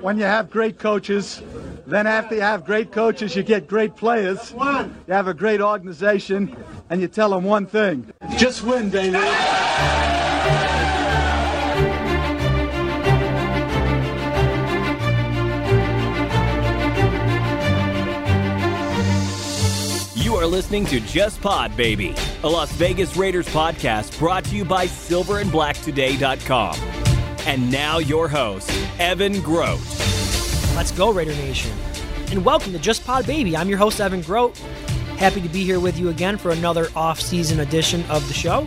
When you have great coaches, then after you have great coaches, you get great players. You have a great organization, and you tell them one thing just win, baby. You are listening to Just Pod Baby, a Las Vegas Raiders podcast brought to you by silverandblacktoday.com. And now your host, Evan Grote. Let's go, Raider Nation. And welcome to Just Pod Baby. I'm your host, Evan Grote. Happy to be here with you again for another off-season edition of the show.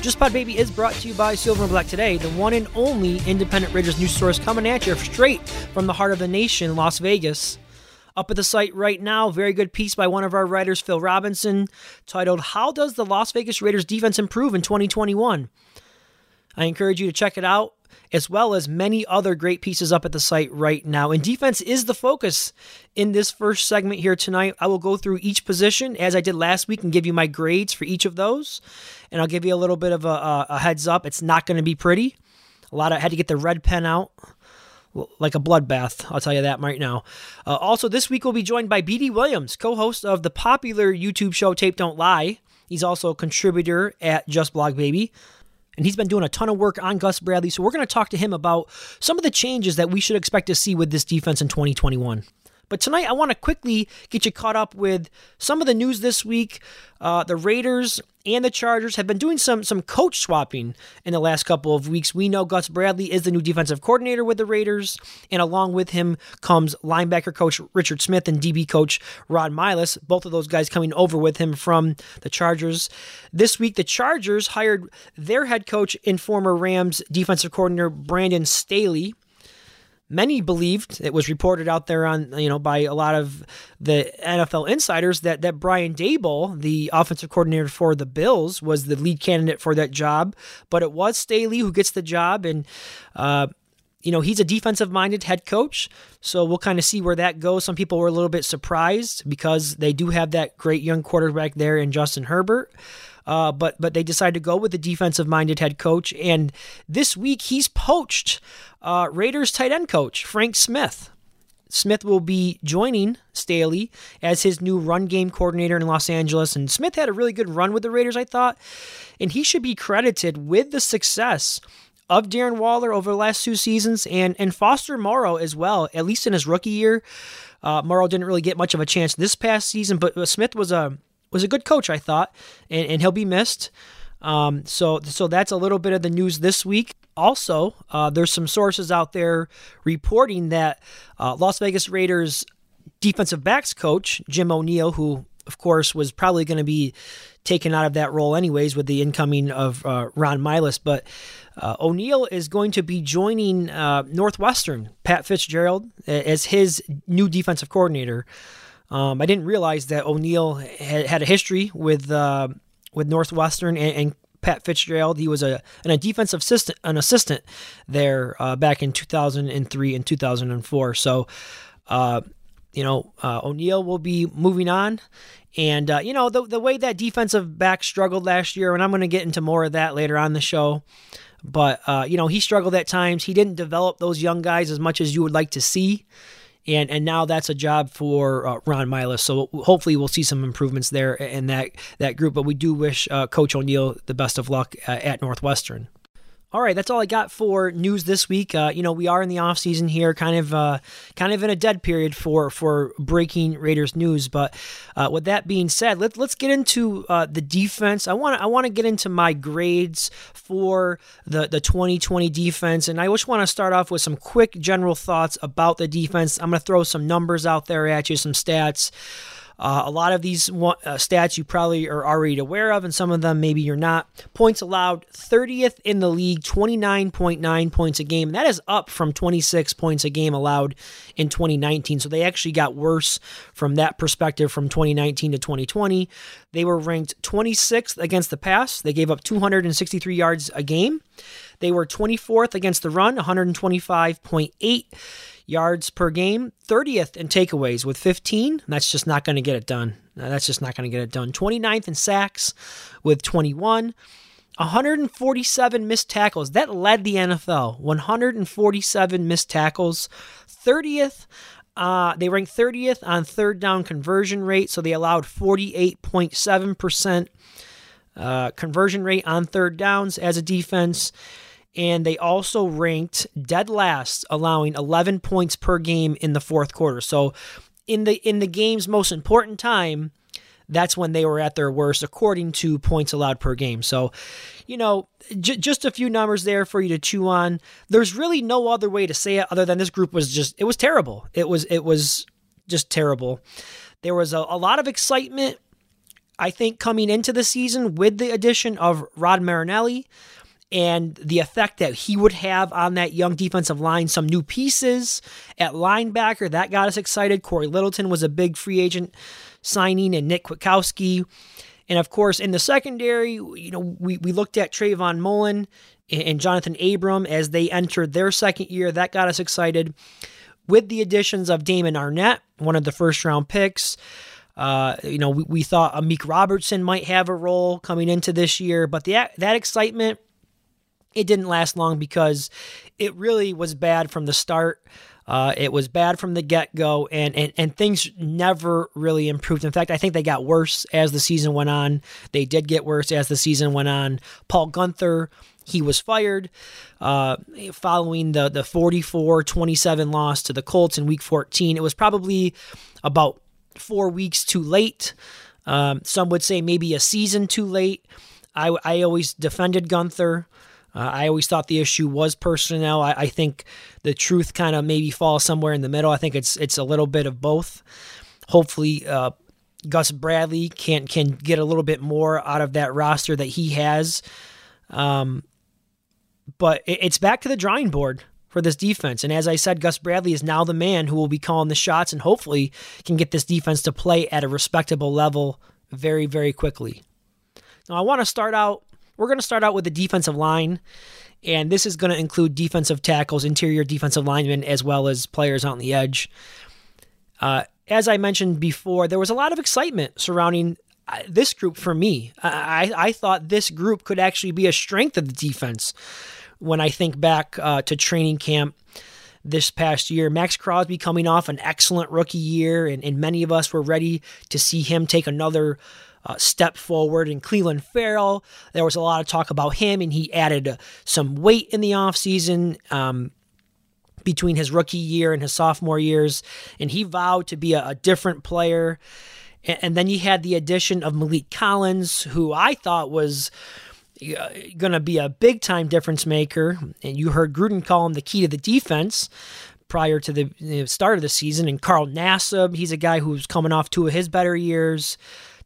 Just Pod Baby is brought to you by Silver and Black Today, the one and only independent Raiders news source coming at you straight from the heart of the nation, Las Vegas. Up at the site right now, very good piece by one of our writers, Phil Robinson, titled How Does the Las Vegas Raiders Defense Improve in 2021? I encourage you to check it out, as well as many other great pieces up at the site right now. And defense is the focus in this first segment here tonight. I will go through each position as I did last week and give you my grades for each of those. And I'll give you a little bit of a, a heads up. It's not going to be pretty. A lot of I had to get the red pen out like a bloodbath. I'll tell you that right now. Uh, also, this week we'll be joined by BD Williams, co-host of the popular YouTube show Tape Don't Lie. He's also a contributor at Just Blog Baby. And he's been doing a ton of work on Gus Bradley. So we're going to talk to him about some of the changes that we should expect to see with this defense in 2021. But tonight, I want to quickly get you caught up with some of the news this week. Uh, the Raiders and the Chargers have been doing some some coach swapping in the last couple of weeks. We know Gus Bradley is the new defensive coordinator with the Raiders, and along with him comes linebacker coach Richard Smith and DB coach Rod Milus. Both of those guys coming over with him from the Chargers. This week, the Chargers hired their head coach and former Rams defensive coordinator Brandon Staley many believed it was reported out there on you know by a lot of the NFL insiders that that Brian Daboll, the offensive coordinator for the Bills, was the lead candidate for that job, but it was Staley who gets the job, and uh, you know he's a defensive minded head coach, so we'll kind of see where that goes. Some people were a little bit surprised because they do have that great young quarterback there in Justin Herbert. Uh, but but they decided to go with the defensive minded head coach, and this week he's poached uh, Raiders tight end coach Frank Smith. Smith will be joining Staley as his new run game coordinator in Los Angeles. And Smith had a really good run with the Raiders, I thought. And he should be credited with the success of Darren Waller over the last two seasons and, and Foster Moreau as well, at least in his rookie year. Uh, Moreau didn't really get much of a chance this past season, but Smith was a was a good coach, I thought, and, and he'll be missed. Um, so, so that's a little bit of the news this week. Also, uh, there's some sources out there reporting that uh, Las Vegas Raiders defensive backs coach Jim O'Neil, who of course was probably going to be taken out of that role anyways with the incoming of uh, Ron Milus, but uh, O'Neil is going to be joining uh, Northwestern Pat Fitzgerald as his new defensive coordinator. Um, I didn't realize that O'Neil had, had a history with uh, with Northwestern and, and, Pat Fitzgerald. He was a an, a defensive assistant, an assistant there uh, back in 2003 and 2004. So, uh, you know, uh, O'Neil will be moving on. And, uh, you know, the, the way that defensive back struggled last year, and I'm going to get into more of that later on the show. But, uh, you know, he struggled at times. He didn't develop those young guys as much as you would like to see and and now that's a job for uh, Ron Milus. So hopefully we'll see some improvements there in that that group. But we do wish uh, Coach O'Neil the best of luck uh, at Northwestern. All right, that's all I got for news this week. Uh, you know, we are in the off season here, kind of, uh, kind of in a dead period for for breaking Raiders news. But uh, with that being said, let's let's get into uh, the defense. I want I want to get into my grades for the the 2020 defense, and I just want to start off with some quick general thoughts about the defense. I'm going to throw some numbers out there at you, some stats. Uh, a lot of these uh, stats you probably are already aware of, and some of them maybe you're not. Points allowed 30th in the league, 29.9 points a game. That is up from 26 points a game allowed in 2019. So they actually got worse from that perspective from 2019 to 2020. They were ranked 26th against the pass. They gave up 263 yards a game. They were 24th against the run, 125.8 yards per game, 30th in takeaways with 15. That's just not going to get it done. That's just not going to get it done. 29th in sacks with 21. 147 missed tackles. That led the NFL. 147 missed tackles. 30th uh, they ranked 30th on third down conversion rate, so they allowed 48.7% uh, conversion rate on third downs as a defense. And they also ranked dead last, allowing 11 points per game in the fourth quarter. So, in the in the game's most important time, that's when they were at their worst, according to points allowed per game. So, you know, j- just a few numbers there for you to chew on. There's really no other way to say it other than this group was just, it was terrible. It was, it was just terrible. There was a, a lot of excitement, I think, coming into the season with the addition of Rod Marinelli and the effect that he would have on that young defensive line. Some new pieces at linebacker that got us excited. Cory Littleton was a big free agent signing and Nick Kwiatkowski. And of course, in the secondary, you know, we, we looked at Trayvon Mullen and Jonathan Abram as they entered their second year. That got us excited. With the additions of Damon Arnette, one of the first round picks, uh, you know, we, we thought Amik Robertson might have a role coming into this year, but the, that excitement, it didn't last long because it really was bad from the start. Uh, it was bad from the get go, and, and and things never really improved. In fact, I think they got worse as the season went on. They did get worse as the season went on. Paul Guenther, he was fired uh, following the the 44-27 loss to the Colts in Week 14. It was probably about four weeks too late. Um, some would say maybe a season too late. I, I always defended Guenther. Uh, I always thought the issue was personnel. I, I think the truth kind of maybe falls somewhere in the middle. I think it's it's a little bit of both. Hopefully, uh, Gus Bradley can can get a little bit more out of that roster that he has. Um, but it, it's back to the drawing board for this defense. And as I said, Gus Bradley is now the man who will be calling the shots and hopefully can get this defense to play at a respectable level very, very quickly. Now, I want to start out we're going to start out with the defensive line, and this is going to include defensive tackles, interior defensive linemen, as well as players on the edge. Uh, as I mentioned before, there was a lot of excitement surrounding uh, this group for me. I, I thought this group could actually be a strength of the defense when I think back uh, to training camp this past year. Maxx Crosby coming off an excellent rookie year, and, and many of us were ready to see him take another uh, step forward. And Clelin Ferrell, there was a lot of talk about him, and he added uh, some weight in the offseason. Um, between his rookie year and his sophomore years, and he vowed to be a, a different player. And, and, then you had the addition of Maliek Collins, who I thought was uh, going to be a big time difference maker. And you heard Gruden call him the key to the defense prior to the start of the season. And Carl Nassib, he's a guy who's coming off two of his better years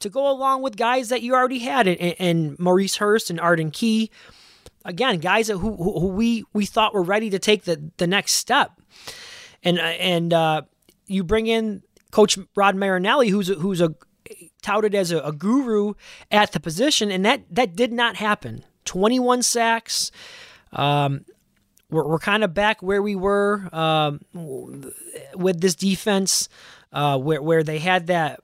to go along with guys that you already had and, and Maurice Hurst and Arden Key. Again, guys who, who, we we thought were ready to take the, the next step. And and uh, you bring in Coach Rod Marinelli, who's a, who's a touted as a, a guru at the position, and that that did not happen. Twenty one sacks. Um, we're, we're kind of back where we were um, with this defense, uh, where where they had that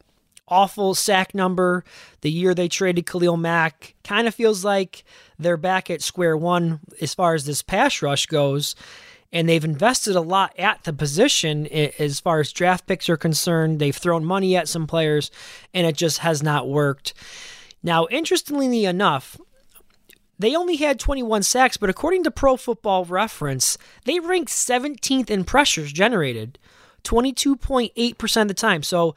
awful sack number the year they traded Khalil Mack. Kind of feels like they're back at square one as far as this pass rush goes. And they've invested a lot at the position as far as draft picks are concerned. They've thrown money at some players, and it just has not worked. Now, interestingly enough, they only had 21 sacks, but according to Pro Football Reference, they ranked 17th in pressures generated, 22.8% of the time. So,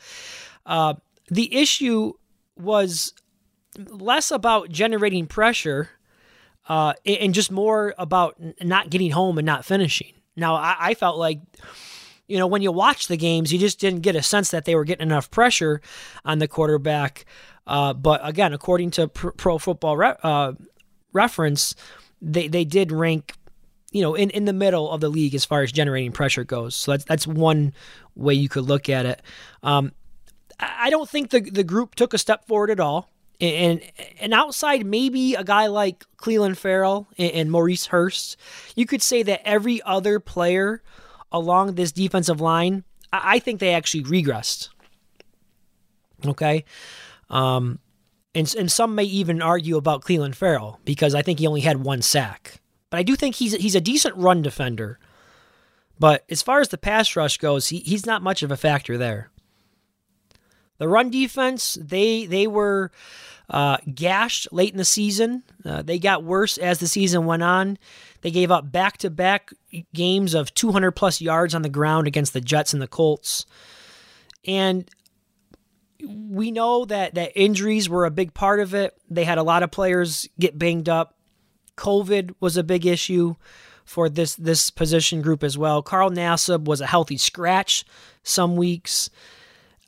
uh, the issue was less about generating pressure uh, and just more about not getting home and not finishing. Now, I, I, felt like, you know, when you watch the games, you just didn't get a sense that they were getting enough pressure on the quarterback. Uh, but again, according to Pro Football re- uh, Reference, they, they did rank, you know, in, in the middle of the league as far as generating pressure goes. So that's that's one way you could look at it. Um, I don't think the the group took a step forward at all. And and outside maybe a guy like Clelin Ferrell and, Maurice Hurst, you could say that every other player along this defensive line, I, think they actually regressed. Okay. Um, And, and some may even argue about Clelin Ferrell because I think he only had one sack. But I do think he's he's a decent run defender. But as far as the pass rush goes, he, he's not much of a factor there. The run defense, they they were uh, gashed late in the season. Uh, they got worse as the season went on. They gave up back to back games of 200 plus yards on the ground against the Jets and the Colts. And we know that, that injuries were a big part of it. They had a lot of players get banged up. COVID was a big issue for this this position group as well. Carl Nassib was a healthy scratch some weeks.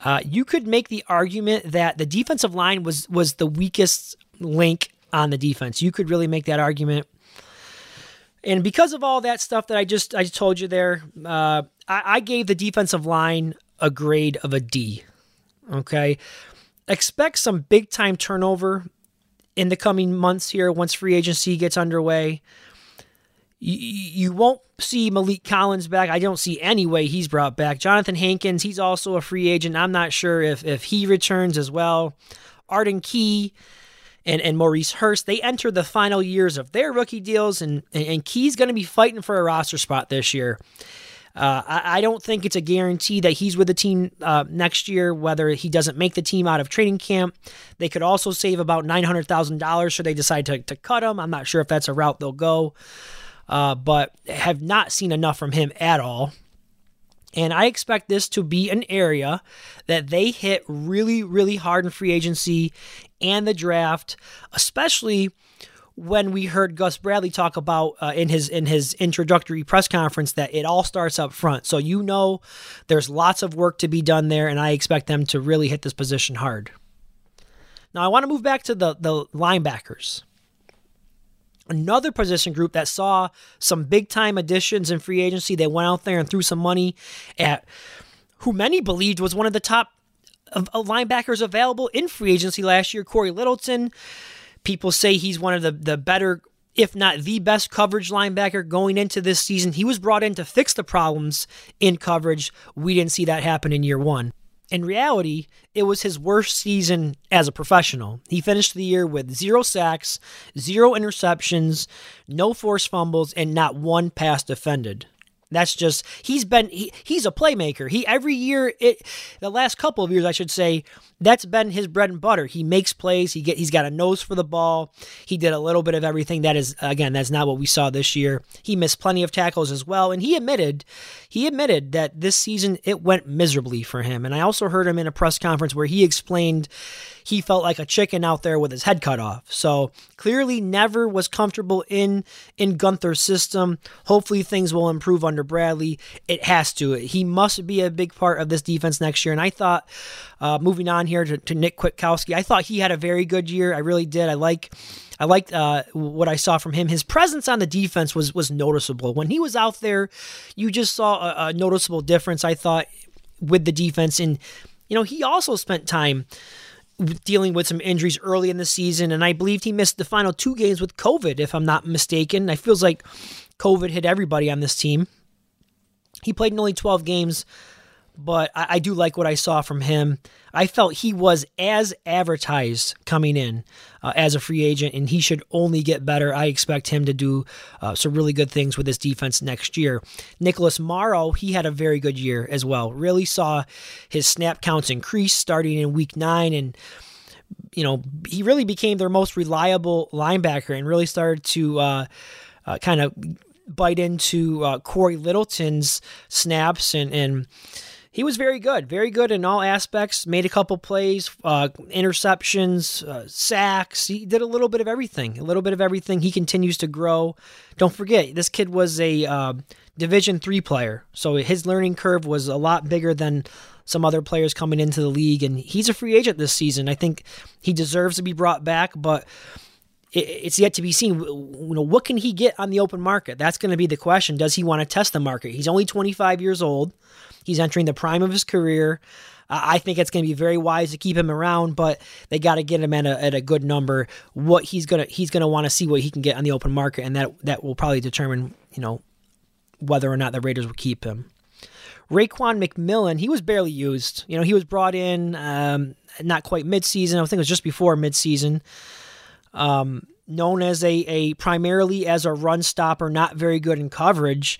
Uh, you could make the argument that the defensive line was was the weakest link on the defense. You could really make that argument. And because of all that stuff that I just I just told you there, uh, I, I gave the defensive line a grade of a D. Okay, expect some big time turnover in the coming months here once free agency gets underway. You, you won't see Maliek Collins back. I don't see any way he's brought back. Johnathan Hankins, he's also a free agent. I'm not sure if if he returns as well. Arden Key and, and Maurice Hurst, they enter the final years of their rookie deals, and, and Key's going to be fighting for a roster spot this year. Uh, I, I, don't think it's a guarantee that he's with the team uh, next year, whether he doesn't make the team out of training camp. They could also save about $900,000 should they decide to, to cut him. I'm not sure if that's a route they'll go uh, but have not seen enough from him at all. And I expect this to be an area that they hit really, really hard in free agency and the draft, especially when we heard Gus Bradley talk about uh, in his in his introductory press conference that it all starts up front. So you know there's lots of work to be done there, and I expect them to really hit this position hard. Now I want to move back to the the linebackers another position group that saw some big time additions in free agency. They went out there and threw some money at who many believed was one of the top linebackers available in free agency last year, Cory Littleton. People say he's one of the, the better, if not the best coverage linebacker going into this season. He was brought in to fix the problems in coverage. We didn't see that happen in year one. In reality, it was his worst season as a professional. He finished the year with zero sacks, zero interceptions, no forced fumbles, and not one pass defended. That's just he's been he, he's a playmaker. He every year it the last couple of years I should say that's been his bread and butter. He makes plays. He get he's got a nose for the ball. He did a little bit of everything. That is again that's not what we saw this year. He missed plenty of tackles as well, and he admitted he admitted that this season it went miserably for him. And I also heard him in a press conference where he explained he felt like a chicken out there with his head cut off. So clearly never was comfortable in in Guenther's system. Hopefully things will improve under Bradley. It has to. He must be a big part of this defense next year. And I thought, uh, moving on here to, to Nick Kwiatkowski, I thought he had a very good year. I really did. I like. I liked uh, what I saw from him. His presence on the defense was was noticeable. When he was out there, you just saw a, a noticeable difference. I thought with the defense, and you know he also spent time dealing with some injuries early in the season, and I believe he missed the final two games with COVID, if I'm not mistaken. I feels like COVID hit everybody on this team. He played in only 12 games, but I, I, do like what I saw from him. I felt he was as advertised coming in uh, as a free agent, and he should only get better. I expect him to do uh, some really good things with this defense next year. Nicholas Morrow, he had a very good year as well. Really saw his snap counts increase starting in week nine, and you know he really became their most reliable linebacker, and really started to uh, uh kind of bite into uh, Cory Littleton's snaps and and he was very good, very good in all aspects. Made a couple plays, uh, interceptions, uh, sacks. He did a little bit of everything. A little bit of everything. He continues to grow. Don't forget, this kid was a uh, Division three player, so his learning curve was a lot bigger than some other players coming into the league. And he's a free agent this season. I think he deserves to be brought back, but it's yet to be seen. You know, what can he get on the open market? That's going to be the question. Does he want to test the market? He's only 25 years old. He's entering the prime of his career. I think it's going to be very wise to keep him around, but they got to get him at a, at a good number. What he's gonna he's gonna want to see what he can get on the open market, and that that will probably determine you know whether or not the Raiders will keep him. Raekwon McMillan, he was barely used. You know, he was brought in um, not quite midseason. I think it was just before midseason. Um, known as a, a primarily as a run stopper, not very good in coverage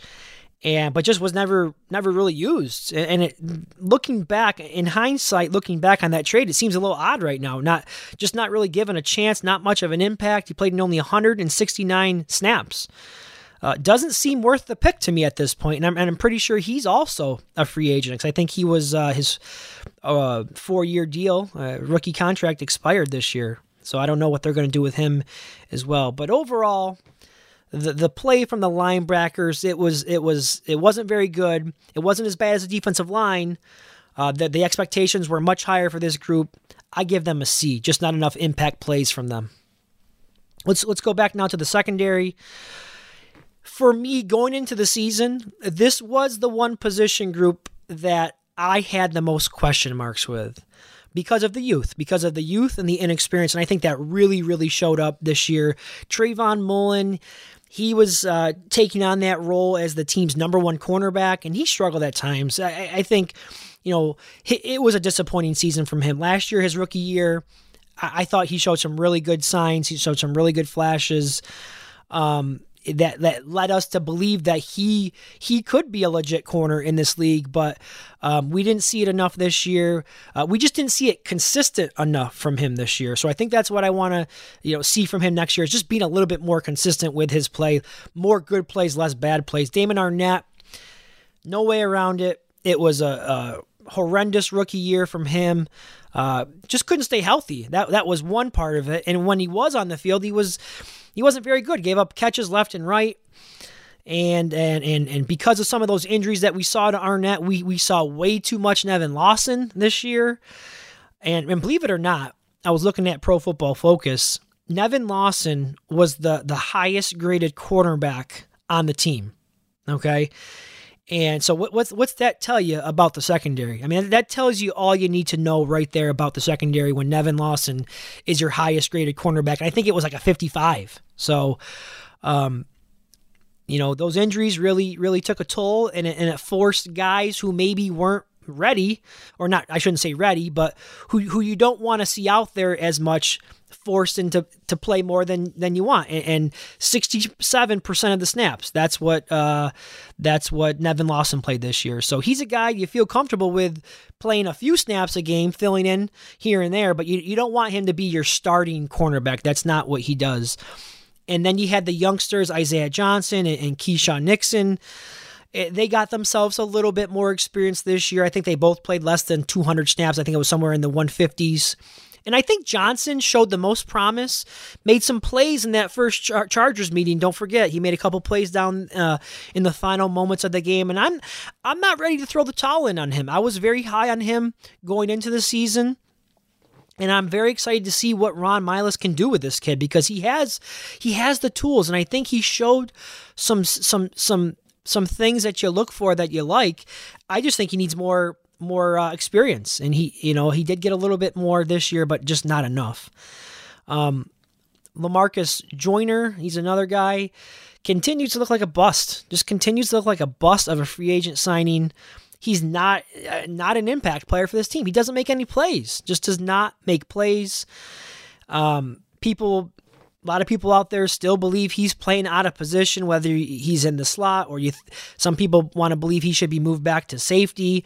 and but just was never never really used. And it, looking back in hindsight, looking back on that trade, it seems a little odd right now. Not just not really given a chance, not much of an impact. He played in only 169 snaps. Uh, doesn't seem worth the pick to me at this point, and I'm, and I'm pretty sure he's also a free agent because I think he was uh, his uh, four year deal, uh, rookie contract expired this year. So I don't know what they're going to do with him as well. But overall, the the play from the linebackers it was it was it wasn't very good. It wasn't as bad as the defensive line. Uh, the the expectations were much higher for this group. I give them a C. Just not enough impact plays from them. Let's let's go back now to the secondary. For me, going into the season, this was the one position group that I had the most question marks with because of the youth, because of the youth and the inexperience. And I think that really, really showed up this year. Trayvon Mullen, he was uh, taking on that role as the team's number one cornerback, and he struggled at times. I, I think, you know, it was a disappointing season from him. Last year, his rookie year, I, I thought he showed some really good signs. He showed some really good flashes. Um, that that led us to believe that he he could be a legit corner in this league, but um, we didn't see it enough this year. Uh, we just didn't see it consistent enough from him this year. So I think that's what I want to you know see from him next year is just being a little bit more consistent with his play, more good plays, less bad plays. Damon Arnette, no way around it. It was a, a horrendous rookie year from him. Uh, just couldn't stay healthy. That that was one part of it. And when he was on the field, he was he wasn't very good. Gave up catches left and right. And and and and because of some of those injuries that we saw to Arnette, we we saw way too much Nevin Lawson this year. And and believe it or not, I was looking at Pro Football Focus. Nevin Lawson was the the highest graded quarterback on the team. Okay. And so, what, what's what's that tell you about the secondary? I mean, that tells you all you need to know right there about the secondary when Nevin Lawson is your highest graded cornerback. And I think it was like a 55. So, um, you know, those injuries really, really took a toll, and it, and it forced guys who maybe weren't ready, or not, I shouldn't say ready, but who who you don't want to see out there as much forced into to play more than than you want and, 67% of the snaps that's what uh that's what Nevin Lawson played this year so he's a guy you feel comfortable with playing a few snaps a game filling in here and there but you, you don't want him to be your starting cornerback that's not what he does and then you had the youngsters Isaiah Johnson and, and Keisean Nixon eh, they got themselves a little bit more experience this year. I think they both played less than 200 snaps. I think it was somewhere in the 150s. And I think Johnson showed the most promise, made some plays in that first Char- Chargers meeting. Don't forget, he made a couple plays down uh, in the final moments of the game. And I'm I'm not ready to throw the towel in on him. I was very high on him going into the season. And I'm very excited to see what Ron Milus can do with this kid because he has he has the tools, and I think he showed some some some some things that you look for that you like. I just think he needs more more uh, experience, and he, you know, he did get a little bit more this year, but just not enough. Um, Lamarcus Joyner, he's another guy, continues to look like a bust. Just continues to look like a bust of a free agent signing. He's not uh, not an impact player for this team. He doesn't make any plays. Just does not make plays. Um, people a lot of people out there still believe he's playing out of position, whether he's in the slot or you. Th- some people want to believe he should be moved back to safety.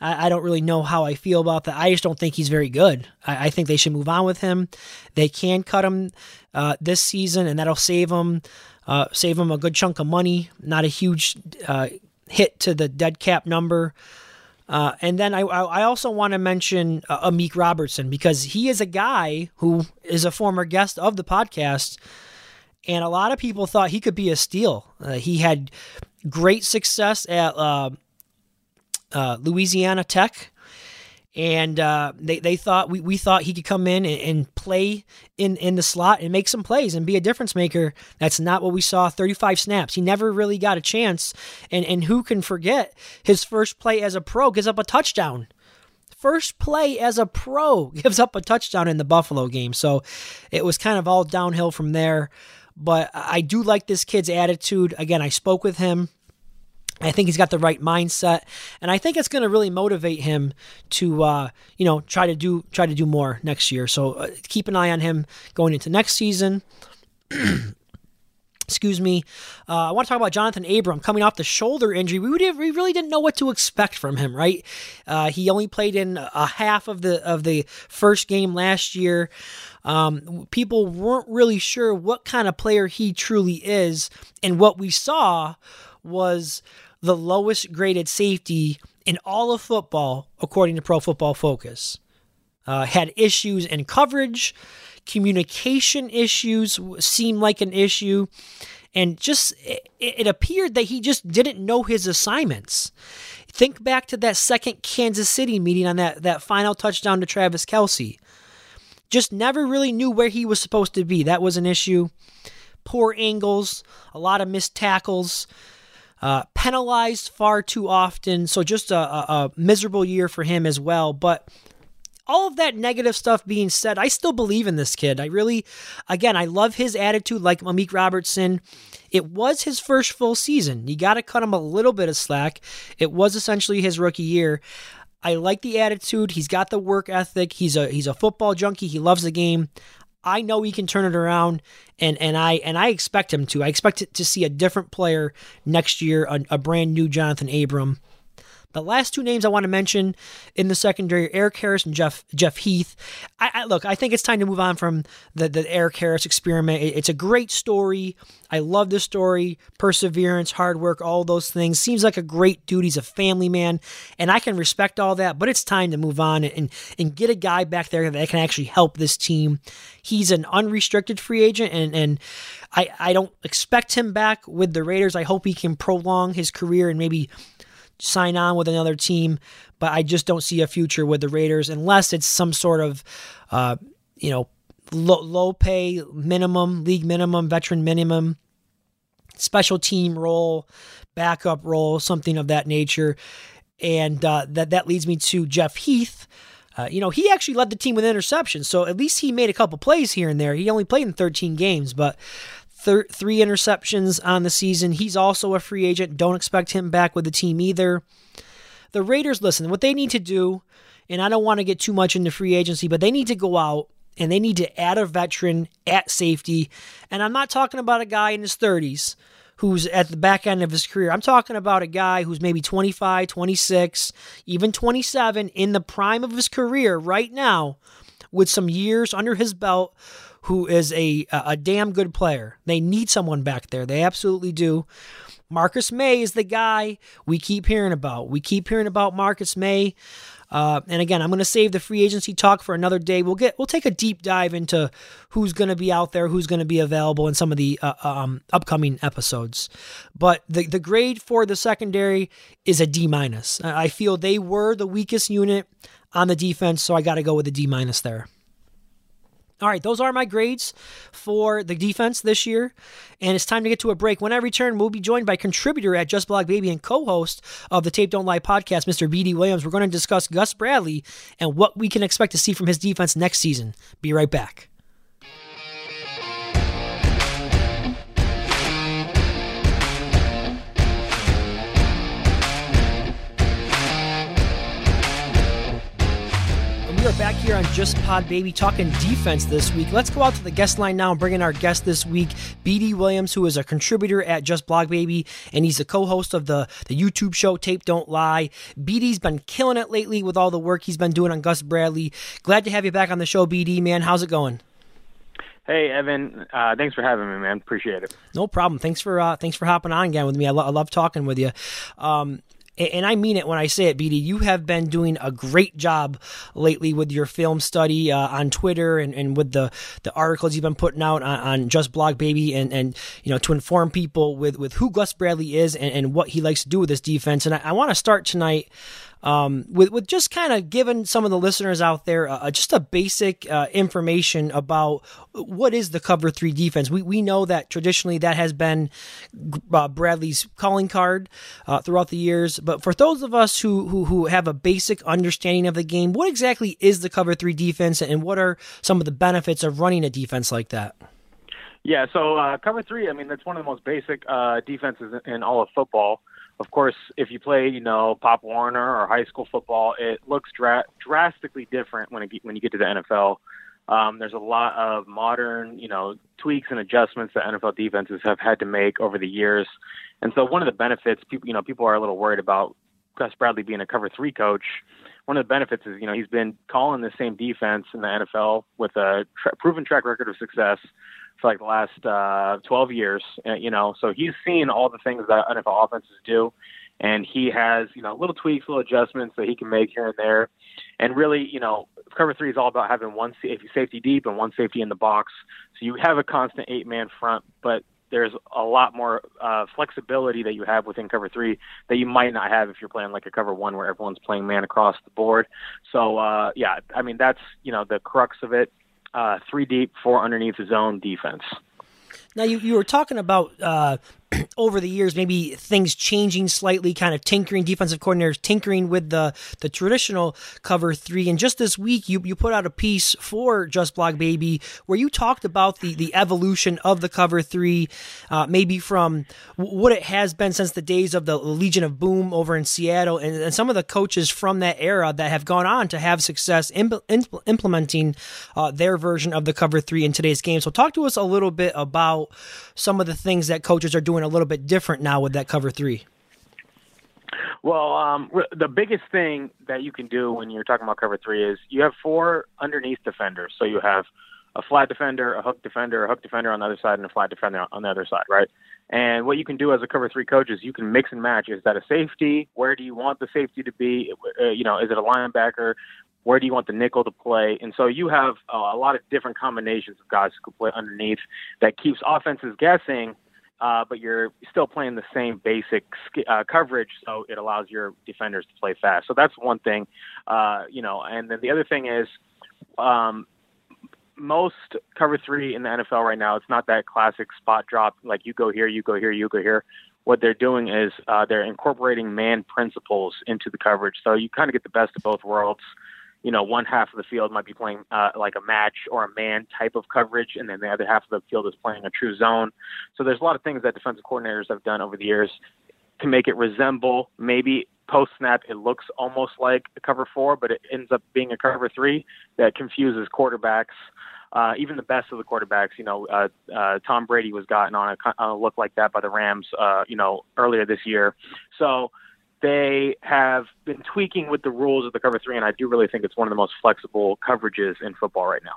I, I, don't really know how I feel about that. I just don't think he's very good. I, I think they should move on with him. They can cut him uh, this season, and that'll save him uh, save him a good chunk of money. Not a huge uh, hit to the dead cap number. Uh, and then I, I also want to mention uh, Amik Robertson because he is a guy who is a former guest of the podcast, and a lot of people thought he could be a steal. Uh, he had great success at uh, Louisiana Tech, and uh, they they thought we, we thought he could come in and, and, play in in the slot and make some plays and be a difference maker. That's not what we saw. Thirty five snaps. He never really got a chance. And and who can forget his first play as a pro gives up a touchdown. First play as a pro gives up a touchdown in the Buffalo game. So it was kind of all downhill from there. But I do like this kid's attitude. Again, I spoke with him I think he's got the right mindset, and I think it's going to really motivate him to, uh, you know, try to do try to do more next year. So uh, keep an eye on him going into next season. Excuse me. Uh, I want to talk about Jonathan Abram coming off the shoulder injury. We, we really didn't know what to expect from him, right? Uh, he only played in a half of the of the first game last year. Um, people weren't really sure what kind of player he truly is, and what we saw was the lowest graded safety in all of football, according to Pro Football Focus. Uh, had issues in coverage, communication issues seemed like an issue, and just it, it appeared that he just didn't know his assignments. Think back to that second Kansas City meeting on that, that final touchdown to Travis Kelce. Just never really knew where he was supposed to be. That was an issue. Poor angles, a lot of missed tackles uh, penalized far too often. So just a, a, a miserable year for him as well. But all of that negative stuff being said, I still believe in this kid. I really, again, I love his attitude like Amik Robertson. It was his first full season. You got to cut him a little bit of slack. It was essentially his rookie year. I like the attitude. He's got the work ethic. He's a he's a football junkie. He loves the game. I know he can turn it around, and and I and I expect him to. I expect to see a different player next year, a, a brand new Jonathan Abram. The last two names I want to mention in the secondary, Erik Harris and Jeff Jeff Heath. I, I, look, I think it's time to move on from the, the Erik Harris experiment. It, it's a great story. I love the story, perseverance, hard work, all those things. Seems like a great dude. He's a family man, and I can respect all that. But it's time to move on and and get a guy back there that can actually help this team. He's an unrestricted free agent, and and I I don't expect him back with the Raiders. I hope he can prolong his career and maybe sign on with another team, but I just don't see a future with the Raiders unless it's some sort of, uh, you know, low, low pay minimum, league minimum, veteran minimum, special team role, backup role, something of that nature. And uh, that that leads me to Jeff Heath. Uh, you know, he actually led the team with interceptions, so at least he made a couple plays here and there. He only played in 13 games, but thir- three interceptions on the season. He's also a free agent. Don't expect him back with the team either. The Raiders, listen, what they need to do, and I don't want to get too much into free agency, but they need to go out and they need to add a veteran at safety. And I'm not talking about a guy in his 30s who's at the back end of his career. I'm talking about a guy who's maybe 25, 26, even 27 in the prime of his career right now with some years under his belt who is a a damn good player. They need someone back there. They absolutely do. Marcus Maye is the guy we keep hearing about. We keep hearing about Marcus Maye. Uh, and again, I'm going to save the free agency talk for another day. We'll get we'll take a deep dive into who's going to be out there, who's going to be available in some of the uh, um, upcoming episodes. But the the grade for the secondary is a D minus. I feel they were the weakest unit on the defense, so I got to go with a D minus there. All right, those are my grades for the defense this year. And it's time to get to a break. When I return, we'll be joined by contributor at Just Blog Baby and co host of the Tape Don't Lie podcast, Mr. BD Williams. We're going to discuss Gus Bradley and what we can expect to see from his defense next season. Be right back. On Just Pod Baby talking defense this week. Let's go out to the guest line now and bring in our guest this week, BD Williams, who is a contributor at Just Blog Baby, and he's the co-host of the, the YouTube show Tape Don't Lie. BD's been killing it lately with all the work he's been doing on Gus Bradley. Glad to have you back on the show, BD, man. How's it going? Hey Evan, uh, thanks for having me, man. Appreciate it. No problem. Thanks for uh, thanks for hopping on again with me. I, lo- I love talking with you. Um, and I mean it when I say it, BD. You have been doing a great job lately with your film study uh, on Twitter and, and with the, the articles you've been putting out on, on Just Blog Baby and, and you know to inform people with, with who Gus Bradley is and, and what he likes to do with this defense. And I, I want to start tonight um, with with just kind of giving some of the listeners out there uh, just a basic uh, information about what is the cover three defense. We we know that traditionally that has been uh, Bradley's calling card uh, throughout the years, but for those of us who, who who have a basic understanding of the game, what exactly is the cover three defense, and what are some of the benefits of running a defense like that? Yeah, so uh, cover three. I mean, that's one of the most basic uh, defenses in all of football. Of course, if you play, you know, Pop Warner or high school football, it looks dra- drastically different when it, when you get to the NFL. Um, there's a lot of modern, you know, tweaks and adjustments that NFL defenses have had to make over the years. And so one of the benefits, people, you know, people are a little worried about Gus Bradley being a cover three coach. One of the benefits is, you know, he's been calling the same defense in the NFL with a tra- proven track record of success for like the last uh, 12 years. Uh, you know, so he's seen all the things that NFL offenses do, and he has you know little tweaks, little adjustments that he can make here and there. And really, you know, cover three is all about having one safety deep and one safety in the box. So you have a constant eight man front, but there's a lot more uh, flexibility that you have within cover three that you might not have if you're playing like a cover one where everyone's playing man across the board. So uh, yeah, I mean that's you know the crux of it uh, three deep, four underneath the zone defense. Now you, you were talking about uh, over the years, maybe things changing slightly, kind of tinkering, defensive coordinators tinkering with the, the traditional cover three. And just this week, you, you put out a piece for Just Blog Baby where you talked about the, the evolution of the cover three, uh, maybe from what it has been since the days of the Legion of Boom over in Seattle, and, and some of the coaches from that era that have gone on to have success imp- imp- implementing uh, their version of the cover three in today's game. So, talk to us a little bit about some of the things that coaches are doing a little bit different now with that cover three? Well, um, the biggest thing that you can do when you're talking about cover three is you have four underneath defenders. So you have a flat defender, a hook defender, a hook defender on the other side, and a flat defender on the other side, right? And what you can do as a cover three coach is you can mix and match. Is that a safety? Where do you want the safety to be? Uh, you know, is it a linebacker? Where do you want the nickel to play? And so you have a lot of different combinations of guys who can play underneath that keeps offenses guessing uh, but you're still playing the same basic uh, coverage, so it allows your defenders to play fast. So that's one thing, uh, you know. And then the other thing is, um, most cover three in the NFL right now, it's not that classic spot drop like you go here, you go here, you go here. What they're doing is uh, they're incorporating man principles into the coverage, so you kind of get the best of both worlds you know, one half of the field might be playing uh, like a match or a man type of coverage, and then the other half of the field is playing a true zone. So there's a lot of things that defensive coordinators have done over the years to make it resemble maybe post snap it looks almost like a cover four, but it ends up being a cover three that confuses quarterbacks. Uh, even the best of the quarterbacks, you know, uh, uh, Tom Brady was gotten on a, on a look like that by the Rams, uh, you know, earlier this year. So they have been tweaking with the rules of the cover three, and I do really think it's one of the most flexible coverages in football right now.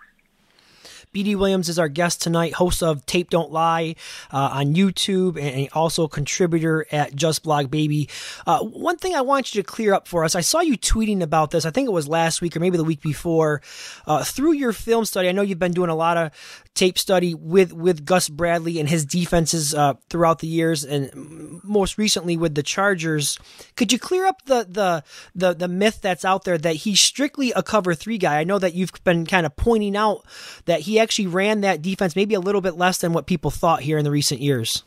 BD Williams is our guest tonight, host of Tape Don't Lie uh, on YouTube, and also contributor at Just Blog Baby. Uh, one thing I want you to clear up for us I saw you tweeting about this, I think it was last week or maybe the week before. Uh, through your film study, I know you've been doing a lot of tape study with with Gus Bradley and his defenses uh, throughout the years, and most recently with the Chargers. Could you clear up the the the, the myth that's out there that he's strictly a cover three guy? I know that you've been kind of pointing out that he actually ran that defense maybe a little bit less than what people thought here in the recent years.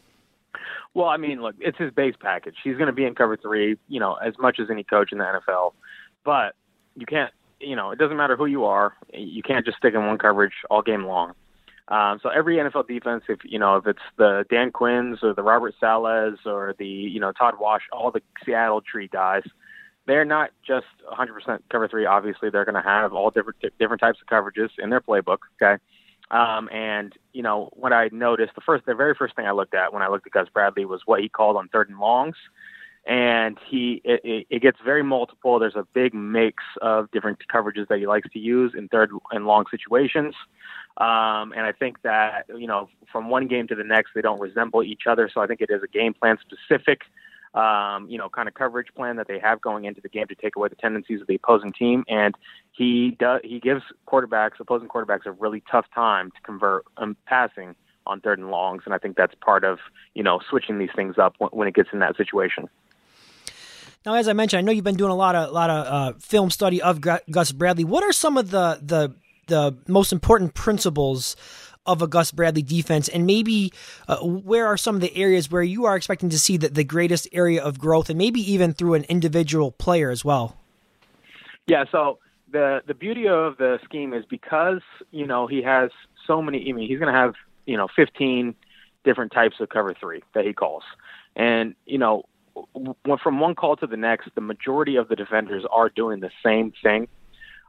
Well, I mean, look, it's his base package. He's going to be in cover three, you know, as much as any coach in the NFL. But you can't, you know, it doesn't matter who you are. You can't just stick in one coverage all game long. Um, so every NFL defense, if you know, if it's the Dan Quinns or the Robert Salehs or the you know Todd Wash, all the Seattle tree guys, they're not just 100% cover three. Obviously, they're going to have all different different types of coverages in their playbook. Okay, um, and you know what I noticed the first, the very first thing I looked at when I looked at Gus Bradley was what he called on third and longs and he it, it, gets very multiple. There's a big mix of different coverages that he likes to use in third and long situations. Um, and I think that, you know, from one game to the next, they don't resemble each other. So I think it is a game plan specific, um, you know, kind of coverage plan that they have going into the game to take away the tendencies of the opposing team. And he does, he gives quarterbacks, opposing quarterbacks, a really tough time to convert um, passing on third and longs. And I think that's part of, you know, switching these things up when, when it gets in that situation. Now, as I mentioned, I know you've been doing a lot of lot of uh, film study of Gus Bradley. What are some of the the the most important principles of a Gus Bradley defense, and maybe uh, where are some of the areas where you are expecting to see the, the greatest area of growth, and maybe even through an individual player as well? Yeah. So the the beauty of the scheme is because you know he has so many. I mean, he's going to have you know 15 different types of cover three that he calls, and you know from one call to the next, the majority of the defenders are doing the same thing.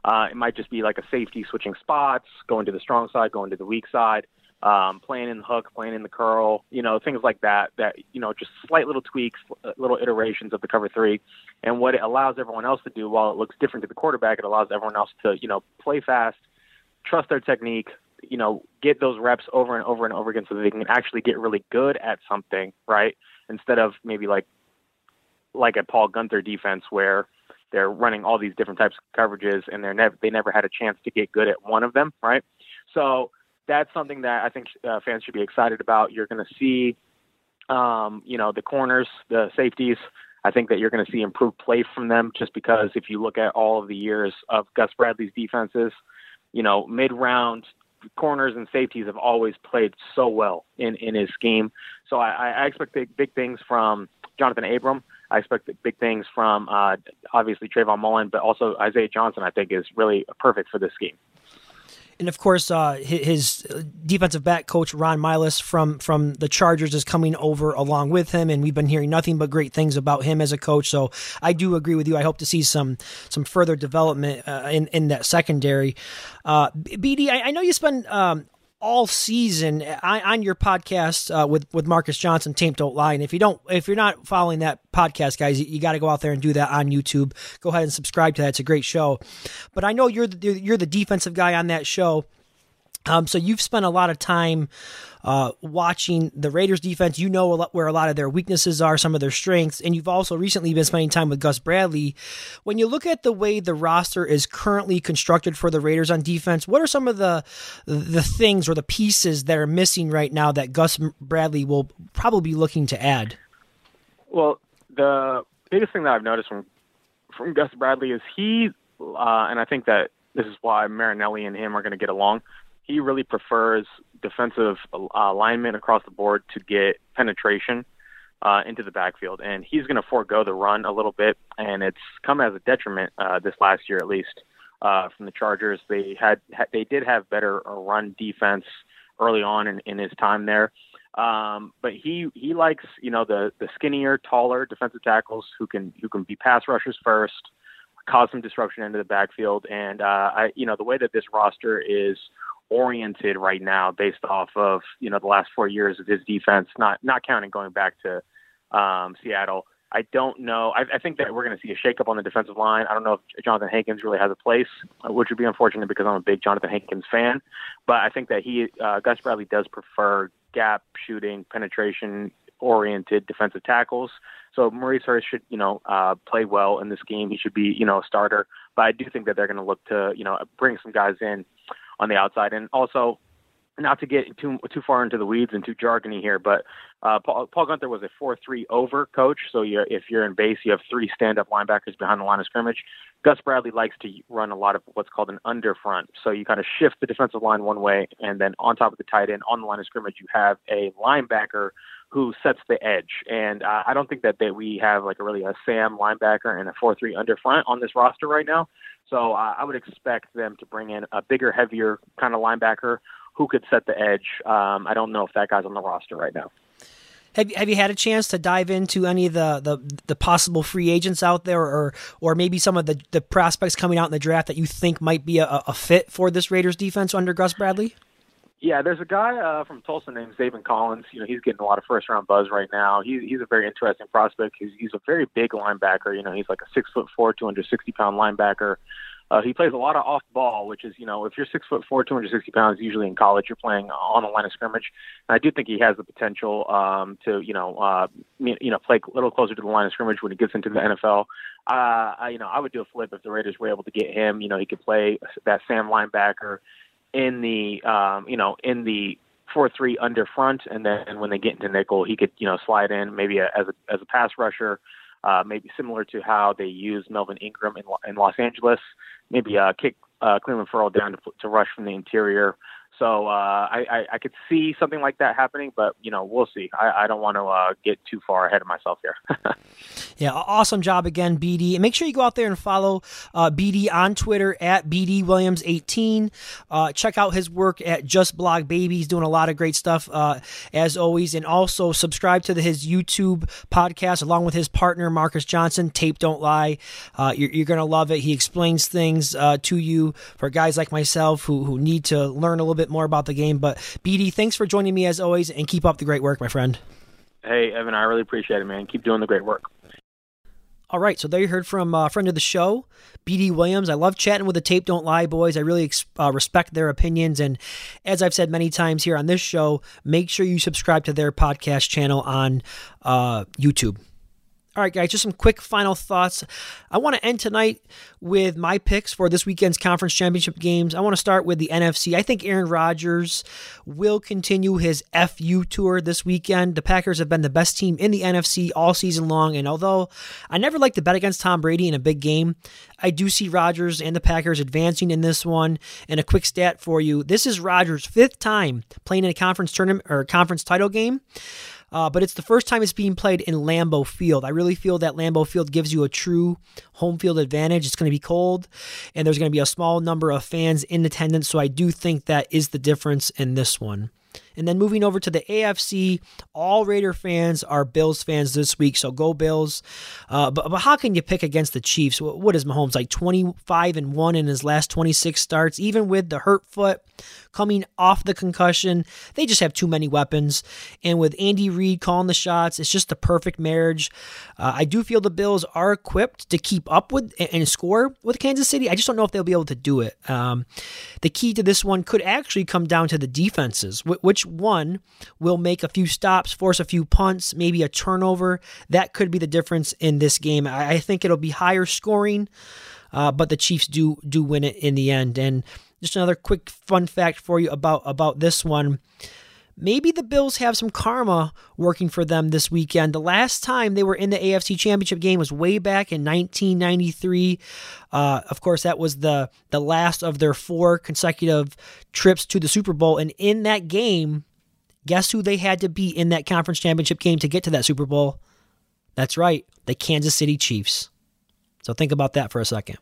Uh, it might just be like a safety switching spots, going to the strong side, going to the weak side, um, playing in the hook, playing in the curl, you know, things like that. That you know, just slight little tweaks, uh, little iterations of the cover three, and what it allows everyone else to do, while it looks different to the quarterback, it allows everyone else to you know play fast, trust their technique, you know, get those reps over and over and over again, so that they can actually get really good at something, right? Instead of maybe like like a Paul Guenther defense where they're running all these different types of coverages and they're never they never had a chance to get good at one of them, right? So that's something that I think uh, fans should be excited about. You're going to see, um, you know, the corners, the safeties. I think that you're going to see improved play from them just because if you look at all of the years of Gus Bradley's defenses, you know, mid round corners and safeties have always played so well in, in his scheme. So I, I expect big, big things from Johnathan Abram. I expect big things from uh, obviously Trayvon Mullen, but also Isaiah Johnson. I think is really perfect for this scheme. And of course, uh, his defensive back coach Ron Milus from from the Chargers is coming over along with him, and we've been hearing nothing but great things about him as a coach. So I do agree with you. I hope to see some some further development uh, in in that secondary. Uh, BD, I, I know you spend um, all season on your podcast uh, with with Marcus Johnson, Tape Don't Lie. And if you don't, if you're not following that podcast, guys, you, you got to go out there and do that on YouTube. Go ahead and subscribe to that; it's a great show. But I know you're the, you're the defensive guy on that show. Um, so you've spent a lot of time uh, watching the Raiders defense. You know a lot, where a lot of their weaknesses are, some of their strengths, and you've also recently been spending time with Gus Bradley. When you look at the way the roster is currently constructed for the Raiders on defense, what are some of the the things or the pieces that are missing right now that Gus Bradley will probably be looking to add? Well, the biggest thing that I've noticed from from Gus Bradley is he, uh, and I think that this is why Marinelli and him are going to get along he really prefers defensive uh, linemen across the board to get penetration uh, into the backfield, and he's going to forego the run a little bit, and it's come as a detriment uh, this last year at least uh, from the Chargers. They had they did have better uh, run defense early on in, in his time there. Um, but he he likes you know the the skinnier, taller defensive tackles who can who can be pass rushers first, cause some disruption into the backfield, and uh, I you know the way that this roster is oriented right now based off of you know the last four years of his defense, not not counting going back to um, Seattle. I don't know. I, I think that we're going to see a shakeup on the defensive line. I don't know if Johnathan Hankins really has a place, which would be unfortunate because I'm a big Johnathan Hankins fan. But I think that he, uh, Gus Bradley, does prefer gap shooting, penetration oriented defensive tackles. So Maurice Hurst should, you know, uh, play well in this game. He should be, you know, a starter. But I do think that they're going to look to, you know, bring some guys in on the outside. And also, not to get too too far into the weeds and too jargony here, but uh, Paul, Paul Guenther was a four-three over coach. So you if you're in base, you have three stand-up linebackers behind the line of scrimmage. Gus Bradley likes to run a lot of what's called an under front. So you kind of shift the defensive line one way, and then on top of the tight end on the line of scrimmage, you have a linebacker who sets the edge. And uh, I don't think that, that we have like a really a Sam linebacker and a four-three under front on this roster right now. So uh, I would expect them to bring in a bigger, heavier kind of linebacker who could set the edge. Um, I don't know if that guy's on the roster right now. Have Have you had a chance to dive into any of the, the, the possible free agents out there, or or maybe some of the, the prospects coming out in the draft that you think might be a, a fit for this Raiders defense under Gus Bradley? Yeah, there's a guy uh, from Tulsa named Zaven Collins. You know, he's getting a lot of first round buzz right now. He's he's a very interesting prospect. He's he's a very big linebacker. You know, he's like a six foot four, two hundred sixty pound linebacker. Uh, he plays a lot of off ball, which is, you know, if you're six foot four, 260 pounds, usually in college, you're playing on the line of scrimmage. And I do think he has the potential um, to, you know, uh, you know, play a little closer to the line of scrimmage when he gets into the NFL. Uh, I, you know, I would do a flip if the Raiders were able to get him. You know, he could play that Sam linebacker in the, um, you know, in the four three under front, and then when they get into nickel, he could, you know, slide in maybe a, as a as a pass rusher uh, maybe similar to how they use Melvin Ingram in, in Los Angeles. Maybe uh, kick uh, Clelin Ferrell down to, to rush from the interior. So uh, I, I, I could see something like that happening, but you know we'll see. I, I don't want to uh, get too far ahead of myself here. yeah, awesome job again, BD. And make sure you go out there and follow uh, BD on Twitter at BD Williams 18. Uh, check out his work at Just Blog Baby. He's doing a lot of great stuff uh, as always, and also subscribe to the, his YouTube podcast along with his partner Marcus Johnson. Tape Don't Lie. Uh, you're, you're to love it. He explains things to you for guys like myself who who need to learn a little bit more about the game. But BD, thanks for joining me as always, and keep up the great work, my friend. Hey, Evan, I really appreciate it, man. Keep doing the great work. All right, so there you heard from a friend of the show, BD Williams. I love chatting with the Tape Don't Lie boys. I really uh, respect their opinions. And as I've said many times here on this show, make sure you subscribe to their podcast channel on uh, YouTube. All right, guys, just some quick final thoughts. I want to end tonight with my picks for this weekend's conference championship games. I want to start with the NFC. I think Aaron Rodgers will continue his FU tour this weekend. The Packers have been the best team in the NFC all season long, and although I never like to bet against Tom Brady in a big game, I do see Rodgers and the Packers advancing in this one. And a quick stat for you this is Rodgers' fifth time playing in a conference tournament or conference title game. Uh, but it's the first time it's being played in Lambeau Field. I really feel that Lambeau Field gives you a true home field advantage. It's going to be cold, and there's going to be a small number of fans in attendance. So I do think that is the difference in this one. And then moving over to the AFC, all Raider fans are Bills fans this week, so go Bills. Uh, but, but how can you pick against the Chiefs? What is Mahomes like 25 and 1 in his last 26 starts, even with the hurt foot coming off the concussion? They just have too many weapons. And with Andy Reid calling the shots, it's just the perfect marriage. Uh, I do feel the Bills are equipped to keep up with and score with Kansas City. I just don't know if they'll be able to do it. Um, the key to this one could actually come down to the defenses, which one will make a few stops, force a few punts, maybe a turnover. That could be the difference in this game. I, think it'll be higher scoring, uh, but the Chiefs do do win it in the end. And just another quick fun fact for you about about this one. Maybe the Bills have some karma working for them this weekend. The last time they were in the AFC Championship game was way back in 1993. Uh, of course, that was the the last of their four consecutive trips to the Super Bowl, and in that game, guess who they had to beat in that conference championship game to get to that Super Bowl? That's right, the Kansas City Chiefs. So think about that for a second.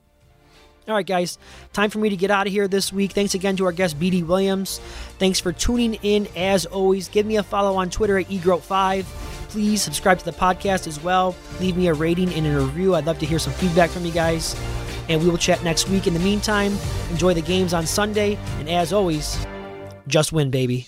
All right, guys, time for me to get out of here this week. Thanks again to our guest, BD Williams. Thanks for tuning in as always. Give me a follow on Twitter at eGroat5. Please subscribe to the podcast as well. Leave me a rating and a review. I'd love to hear some feedback from you guys. And we will chat next week. In the meantime, enjoy the games on Sunday. And as always, just win, baby.